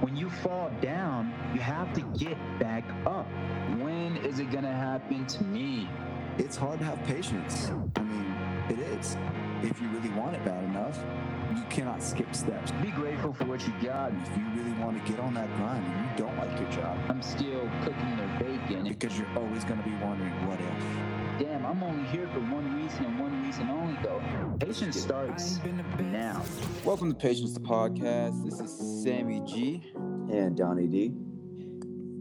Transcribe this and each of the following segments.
when you fall down, you have to get back up. When is it gonna happen to me? It's hard to have patience. I mean, it is. If you really want it bad enough, you cannot skip steps. Be grateful for what you got. If you really want to get on that grind and you don't like your job, I'm still cooking their bacon. because you're always going to be wondering what if. Damn, I'm only here for one reason and one reason only though. Patience starts now. Welcome to Patience the Podcast. This is Sammy G. And Donnie D.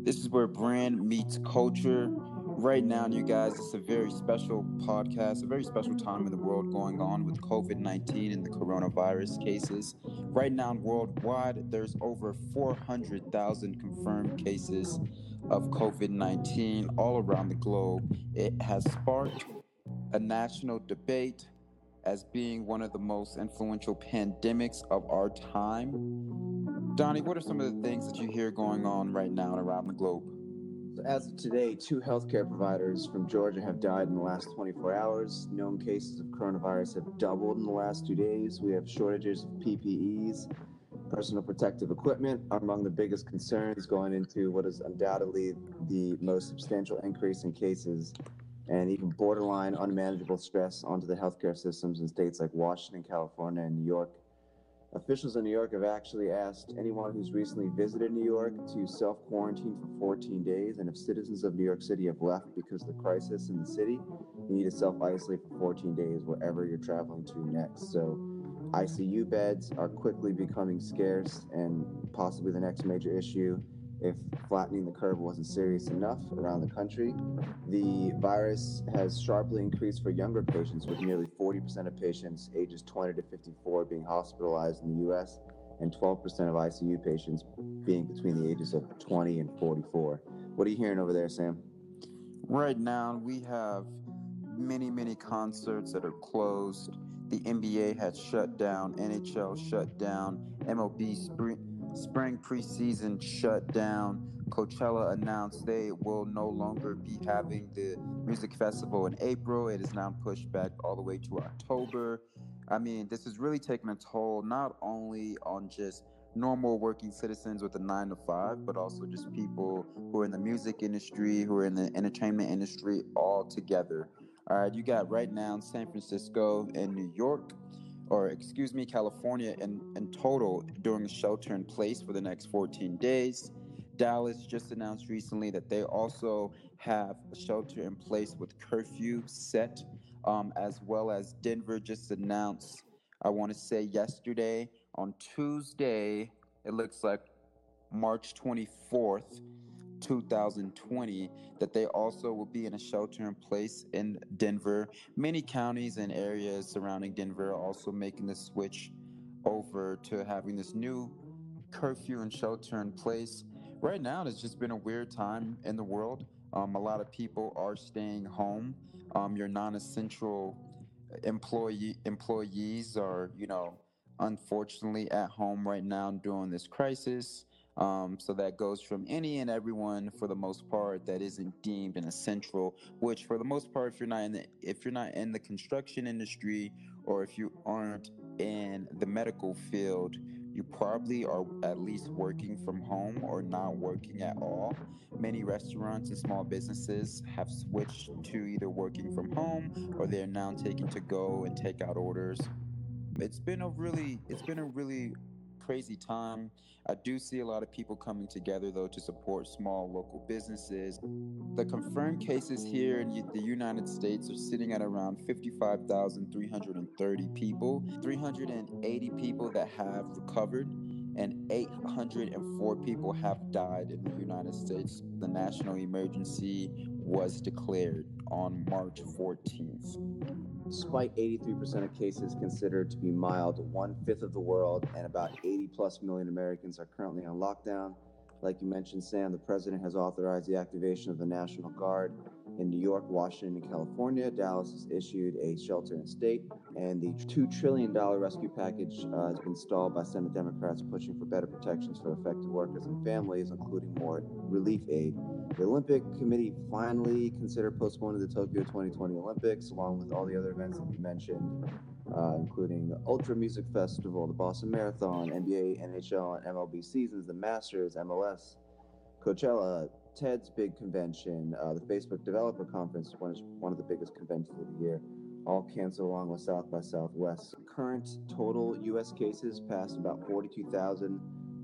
This is where brand meets culture. Right now, you guys, it's a very special podcast, a very special time in the world going on with COVID 19 and the coronavirus cases. Right now, worldwide, there's over 400,000 confirmed cases of COVID 19 all around the globe. It has sparked a national debate as being one of the most influential pandemics of our time. Donnie, what are some of the things that you hear going on right now and around the globe? As of today, two healthcare providers from Georgia have died in the last 24 hours. Known cases of coronavirus have doubled in the last two days. We have shortages of PPEs. Personal protective equipment are among the biggest concerns going into what is undoubtedly the most substantial increase in cases and even borderline unmanageable stress onto the healthcare systems in states like Washington, California, and New York. Officials in New York have actually asked anyone who's recently visited New York to self quarantine for 14 days. And if citizens of New York City have left because of the crisis in the city, you need to self isolate for 14 days wherever you're traveling to next. So, ICU beds are quickly becoming scarce and possibly the next major issue if flattening the curve wasn't serious enough around the country. The virus has sharply increased for younger patients, with nearly 40% of patients ages 20 to 54 being hospitalized in the US and 12% of ICU patients being between the ages of 20 and 44. What are you hearing over there, Sam? Right now, we have many, many concerts that are closed. The NBA has shut down, NHL shut down, MLB spring, spring preseason shut down. Coachella announced they will no longer be having the music festival in April. It is now pushed back all the way to October. I mean, this is really taking a toll not only on just normal working citizens with a nine to five, but also just people who are in the music industry, who are in the entertainment industry all together. All right, you got right now San Francisco and New York, or excuse me, California in, in total during shelter in place for the next 14 days. Dallas just announced recently that they also have a shelter in place with curfew set, um, as well as Denver just announced, I want to say yesterday, on Tuesday, it looks like March 24th, 2020, that they also will be in a shelter in place in Denver. Many counties and areas surrounding Denver are also making the switch over to having this new curfew and shelter in place. Right now, it's just been a weird time in the world. Um, a lot of people are staying home. Um, your non-essential employee employees are, you know, unfortunately at home right now during this crisis. Um, so that goes from any and everyone, for the most part, that isn't deemed an essential. Which, for the most part, if you're not in the if you're not in the construction industry or if you aren't in the medical field, you probably are at least working from home or not working at all. Many restaurants and small businesses have switched to either working from home or they're now taking to go and take out orders. It's been a really it's been a really crazy time. I do see a lot of people coming together though to support small local businesses. The confirmed cases here in the United States are sitting at around 55,330 people, 380 people that have recovered, and 804 people have died in the United States. The national emergency was declared on March 14th. Despite 83% of cases considered to be mild, one fifth of the world and about 80 plus million Americans are currently on lockdown. Like you mentioned, Sam, the president has authorized the activation of the National Guard in New York, Washington, and California. Dallas has issued a shelter in state, and the $2 trillion rescue package uh, has been stalled by Senate Democrats pushing for better protections for affected workers and families, including more relief aid. The Olympic Committee finally considered postponing the Tokyo 2020 Olympics, along with all the other events that we mentioned, uh, including Ultra Music Festival, the Boston Marathon, NBA, NHL, and MLB seasons, the Masters, MLS, Coachella, TED's big convention, uh, the Facebook Developer Conference, one, one of the biggest conventions of the year, all canceled along with South by Southwest. Current total U.S. cases passed about 42,000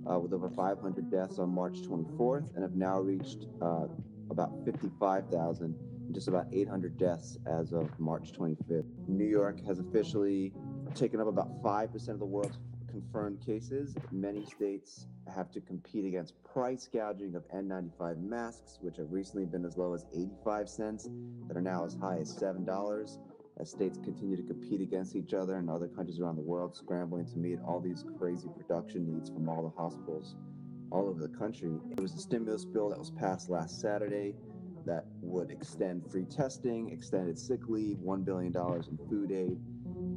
uh, with over 500 deaths on March 24th and have now reached uh, about 55,000 just about 800 deaths as of March 25th. New York has officially taken up about 5% of the world's confirmed cases. Many states have to compete against price gouging of N95 masks, which have recently been as low as 85 cents, that are now as high as $7 as states continue to compete against each other and other countries around the world scrambling to meet all these crazy production needs from all the hospitals all over the country. It was a stimulus bill that was passed last Saturday that would extend free testing, extended sick leave, $1 billion in food aid.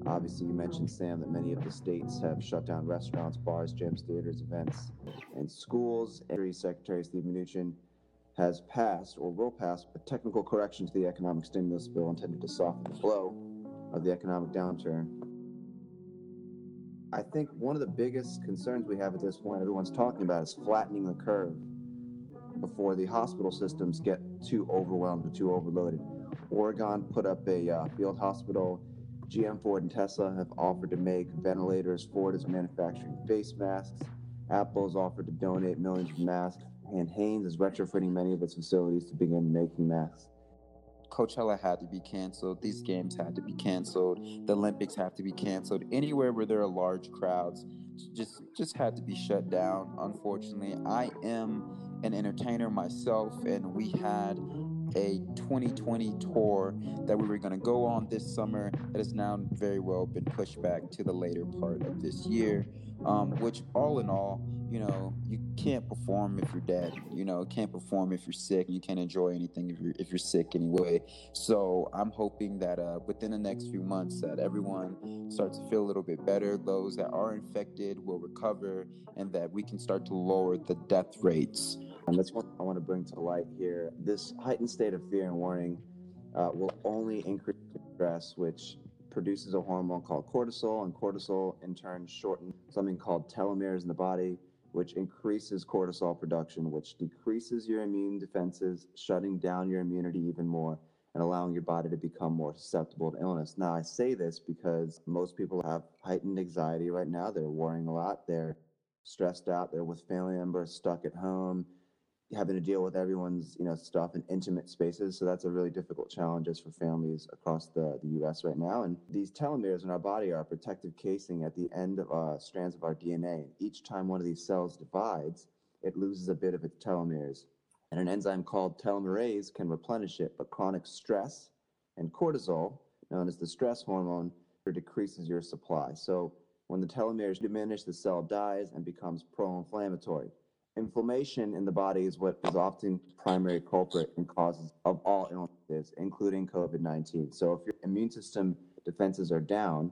Obviously, you mentioned, Sam, that many of the states have shut down restaurants, bars, gyms, theaters, events, and schools. Secretary Steve Mnuchin has passed or will pass a technical correction to the economic stimulus bill intended to soften the blow of the economic downturn. I think one of the biggest concerns we have at this point, everyone's talking about, is flattening the curve before the hospital systems get too overwhelmed or too overloaded. Oregon put up a uh, field hospital. GM, Ford, and Tesla have offered to make ventilators. Ford is manufacturing face masks. Apple has offered to donate millions of masks and Hanes is retrofitting many of its facilities to begin making masks. Coachella had to be canceled. These games had to be canceled. The Olympics have to be canceled. Anywhere where there are large crowds, just just had to be shut down. Unfortunately, I am an entertainer myself, and we had a 2020 tour that we were going to go on this summer that has now very well been pushed back to the later part of this year. Um, which, all in all, you know, you can't perform if you're dead. You know, can't perform if you're sick. You can't enjoy anything if you're if you're sick anyway. So I'm hoping that uh, within the next few months that everyone starts to feel a little bit better. Those that are infected will recover, and that we can start to lower the death rates. And that's what I want to bring to light here. This heightened state of fear and worrying uh, will only increase stress, which produces a hormone called cortisol, and cortisol in turn shortens something called telomeres in the body, which increases cortisol production, which decreases your immune defenses, shutting down your immunity even more and allowing your body to become more susceptible to illness. Now, I say this because most people have heightened anxiety right now. They're worrying a lot. They're stressed out. They're with family members stuck at home having to deal with everyone's you know stuff in intimate spaces. So that's a really difficult challenge just for families across the, the us right now. And these telomeres in our body are protective casing at the end of uh, strands of our dna and each time one of these cells divides it loses a bit of its telomeres. And an enzyme called telomerase can replenish it but chronic stress and cortisol known as the stress hormone decreases your supply. So when the telomeres diminish the cell dies and becomes pro-inflammatory Inflammation in the body is what is often primary culprit and causes of all illnesses, including COVID-19. So if your immune system defenses are down,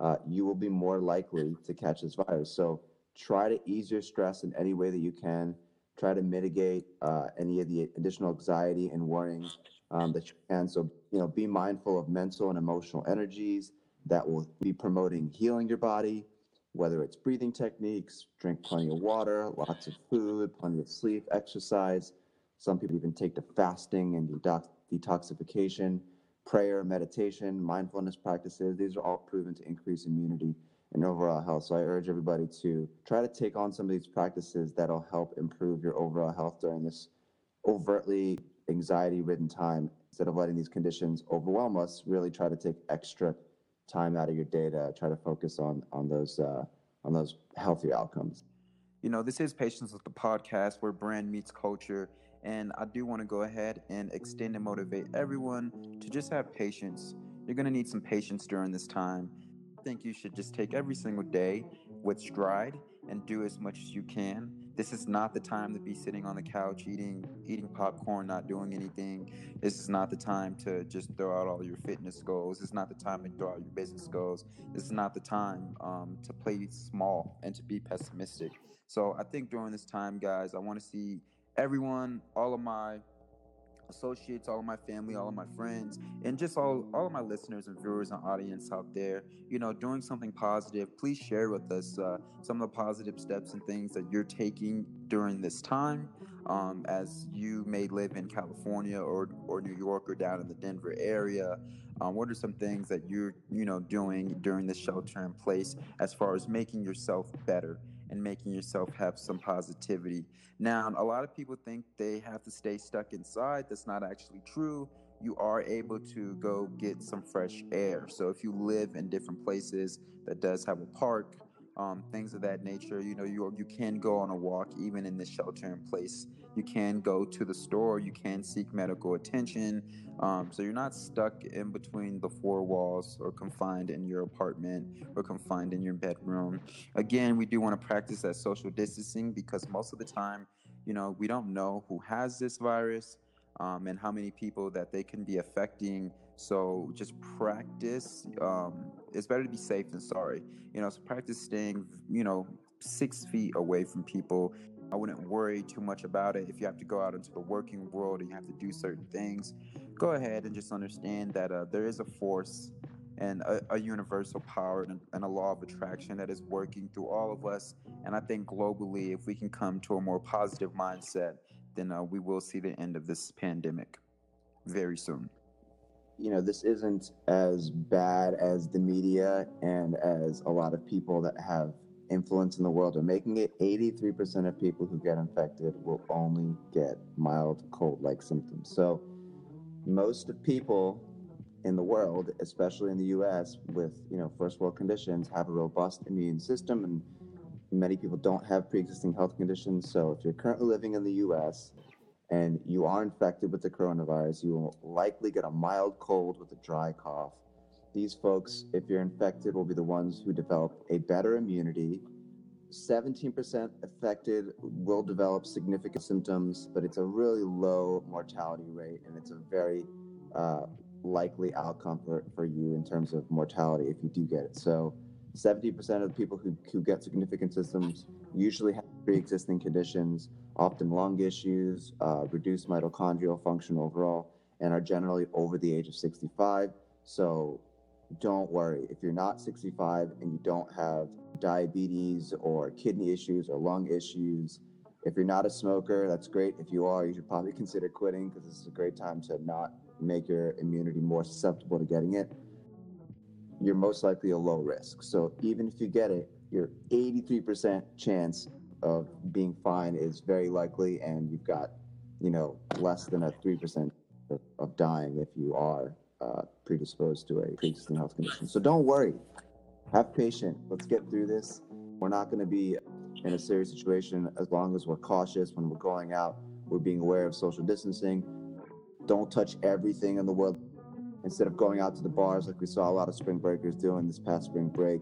uh, you will be more likely to catch this virus. So try to ease your stress in any way that you can. Try to mitigate uh, any of the additional anxiety and worrying um, that you can. So you know, be mindful of mental and emotional energies that will be promoting healing your body, whether it's breathing techniques, drink plenty of water, lots of food, plenty of sleep, exercise. Some people even take to fasting and detox- detoxification, prayer, meditation, mindfulness practices. These are all proven to increase immunity and overall health. So I urge everybody to try to take on some of these practices that'll help improve your overall health during this overtly anxiety ridden time. Instead of letting these conditions overwhelm us, really try to take extra time out of your day to try to focus on on those uh, on those healthy outcomes. You know, this is Patience with the podcast where brand meets culture. And I do want to go ahead and extend and motivate everyone to just have patience. You're going to need some patience during this time. I think you should just take every single day with stride and do as much as you can this is not the time to be sitting on the couch eating eating popcorn not doing anything. This is not the time to just throw out all your fitness goals. It's not the time to throw out your business goals. This is not the time um, to play small and to be pessimistic. So i think during this time guys i want to see everyone all of my associates, all of my family, all of my friends, and just all, all of my listeners and viewers and audience out there, you know, doing something positive, please share with us uh, some of the positive steps and things that you're taking during this time. Um, as you may live in California or, or New York or down in the Denver area, um, what are some things that you're, you know, doing during the shelter in place as far as making yourself better? And making yourself have some positivity. Now, a lot of people think they have to stay stuck inside. That's not actually true. You are able to go get some fresh air. So if you live in different places that does have a park, um, things of that nature, you know, you you can go on a walk even in the shelter in place. You can go to the store. You can seek medical attention. Um, so you're not stuck in between the four walls or confined in your apartment or confined in your bedroom. Again, we do want to practice that social distancing because most of the time, you know, we don't know who has this virus um, and how many people that they can be affecting. So just practice. Um, it's better to be safe than sorry. You know, so practice staying, you know, six feet away from people I wouldn't worry too much about it. If you have to go out into the working world and you have to do certain things, go ahead and just understand that uh, there is a force and a, a universal power and, and, a law of attraction that is working through all of us. And I think globally, if we can come to a more positive mindset, then uh, we will see the end of this pandemic very soon. You know, this isn't as bad as the media and as a lot of people that have influence in the world are making it 83% of people who get infected will only get mild cold like symptoms. So, most people in the world, especially in the US with, you know, first world conditions have a robust immune system and many people don't have pre-existing health conditions. So, if you're currently living in the US and you are infected with the coronavirus, you will likely get a mild cold with a dry cough these folks, if you're infected, will be the ones who develop a better immunity. 17% affected will develop significant symptoms, but it's a really low mortality rate, and it's a very uh, likely outcome for, for you in terms of mortality if you do get it. So, 70% of the people who, who get significant symptoms usually have pre existing conditions, often lung issues, uh, reduced mitochondrial function overall, and are generally over the age of 65. So, don't worry. If you're not 65 and you don't have diabetes or kidney issues or lung issues, if you're not a smoker, that's great. If you are, you should probably consider quitting because this is a great time to not make your immunity more susceptible to getting it. You're most likely a low risk. So even if you get it, your 83% chance of being fine is very likely, and you've got, you know, less than a 3% of dying if you are uh, predisposed to a pre-existing health condition. So don't worry. Have patience. Let's get through this. We're not going to be in a serious situation as long as we're cautious when we're going out. We're being aware of social distancing. Don't touch everything in the world. Instead of going out to the bars like we saw a lot of spring breakers doing this past spring break,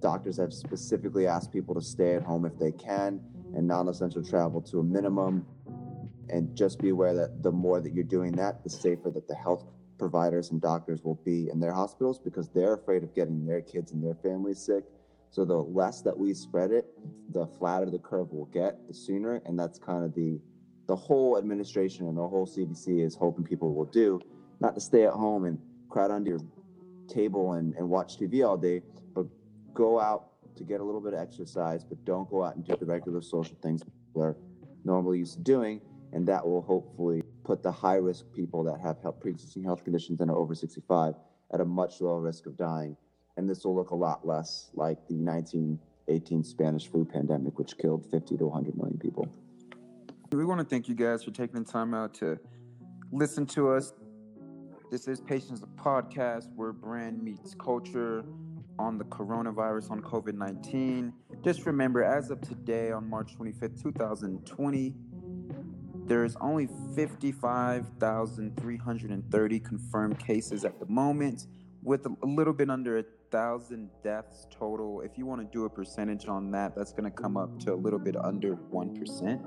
doctors have specifically asked people to stay at home if they can and non-essential travel to a minimum. And just be aware that the more that you're doing that, the safer that the health providers and doctors will be in their hospitals because they're afraid of getting their kids and their families sick. So the less that we spread it, the flatter the curve will get, the sooner. And that's kind of the the whole administration and the whole CDC is hoping people will do, not to stay at home and crowd under your table and, and watch TV all day, but go out to get a little bit of exercise, but don't go out and do the regular social things people are normally used to doing. And that will hopefully put the high risk people that have health, pre-existing health conditions and are over 65 at a much lower risk of dying. And this will look a lot less like the 1918 Spanish flu pandemic, which killed 50 to 100 million people. We want to thank you guys for taking the time out to listen to us. This is Patience, the podcast where brand meets culture on the coronavirus on COVID 19. Just remember, as of today, on March 25th, 2020, there's only 55,330 confirmed cases at the moment, with a little bit under a thousand deaths total. If you want to do a percentage on that, that's going to come up to a little bit under 1%.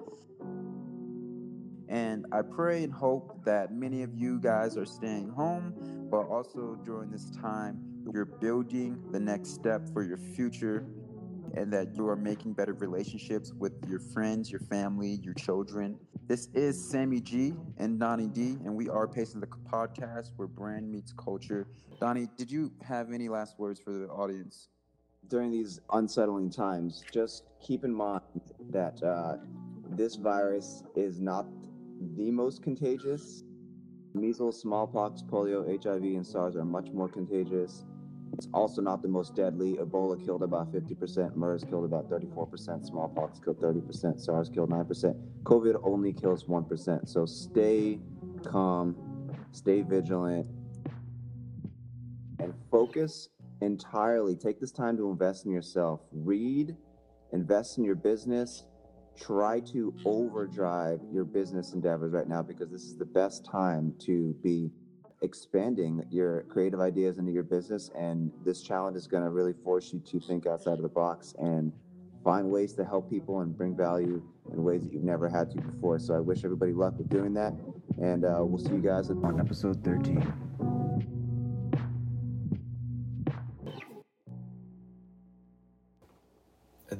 And I pray and hope that many of you guys are staying home, but also during this time, you're building the next step for your future and that you are making better relationships with your friends, your family, your children. This is Sammy G and Donnie D, and we are Patience the Podcast where brand meets culture. Donnie, did you have any last words for the audience? During these unsettling times, just keep in mind that uh, this virus is not the most contagious. Measles, smallpox, polio, HIV, and SARS are much more contagious. It's also not the most deadly. Ebola killed about 50%, MERS killed about 34%, smallpox killed 30%, SARS killed 9%. COVID only kills 1%. So stay calm, stay vigilant, and focus entirely. Take this time to invest in yourself. Read, invest in your business, try to overdrive your business endeavors right now because this is the best time to be expanding your creative ideas into your business and this challenge is going to really force you to think outside of the box and find ways to help people and bring value in ways that you've never had to before. So i wish everybody luck with doing that and uh, we'll see you guys on episode 13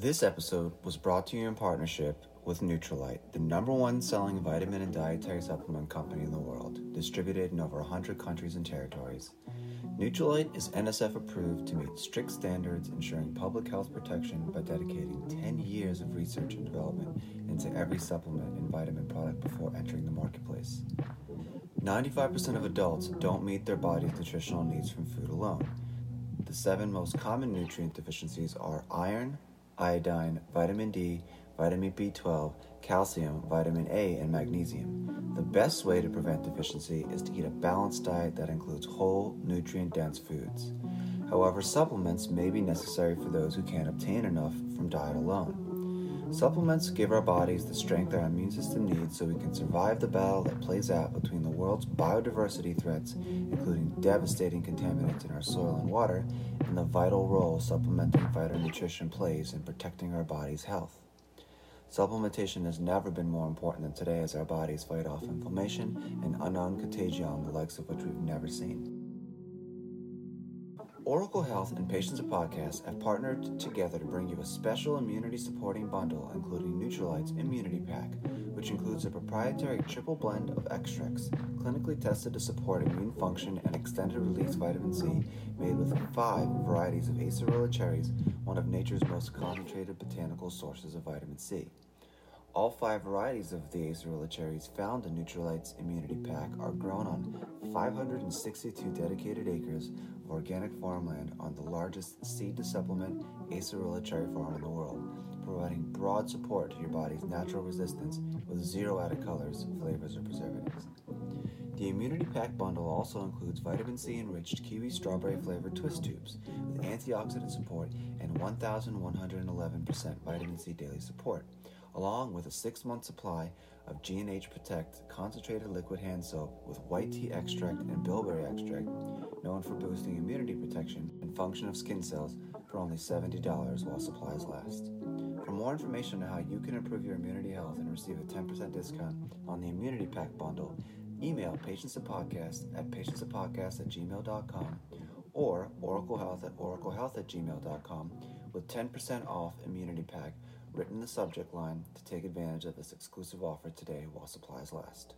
This episode was brought to you in partnership with Nutrilite, the number one selling vitamin and dietary supplement company in the world, distributed in over 100 countries and territories. Nutrilite is NSF approved to meet strict standards ensuring public health protection by dedicating 10 years of research and development into every supplement and vitamin product before entering the marketplace. 95% of adults don't meet their body's nutritional needs from food alone. The seven most common nutrient deficiencies are iron, iodine, vitamin D, vitamin B12, calcium, vitamin A, and magnesium. The best way to prevent deficiency is to eat a balanced diet that includes whole, nutrient dense foods. However, supplements may be necessary for those who can't obtain enough from diet alone. Supplements give our bodies the strength our immune system needs so we can survive the battle that plays out between the world's biodiversity threats, including devastating contaminants in our soil and water, and the vital role supplementing phytonutrition plays in protecting our body's health. Supplementation has never been more important than today as our bodies fight off inflammation and unknown contagion, the likes of which we've never seen. Oracle Health and Patience of Podcast have partnered together to bring you a special immunity supporting bundle, including Nutrilite's Immunity Pack, which includes a proprietary triple blend of extracts clinically tested to support immune function and extended release vitamin C, made with five varieties of acerola cherries, one of nature's most concentrated botanical sources of vitamin C. All five varieties of the acerola cherries found in Nutrilite's Immunity Pack are grown on 562 dedicated acres of organic farmland on the largest seed to supplement acerola cherry farm in the world, providing broad support to your body's natural resistance with zero added colors, flavors, or preservatives. The Immunity Pack bundle also includes vitamin C enriched kiwi strawberry flavored twist tubes with antioxidant support and 1,111% vitamin C daily support along with a six month supply of G&H Protect concentrated liquid hand soap with white tea extract and bilberry extract, known for boosting immunity protection and function of skin cells for only $70 while supplies last. For more information on how you can improve your immunity health and receive a 10% discount on the Immunity Pack bundle, email patients podcast at patientsofpodcast at gmail.com or Oracle Health at oraclehealth at gmail.com with 10% off Immunity Pack written the subject line to take advantage of this exclusive offer today while supplies last.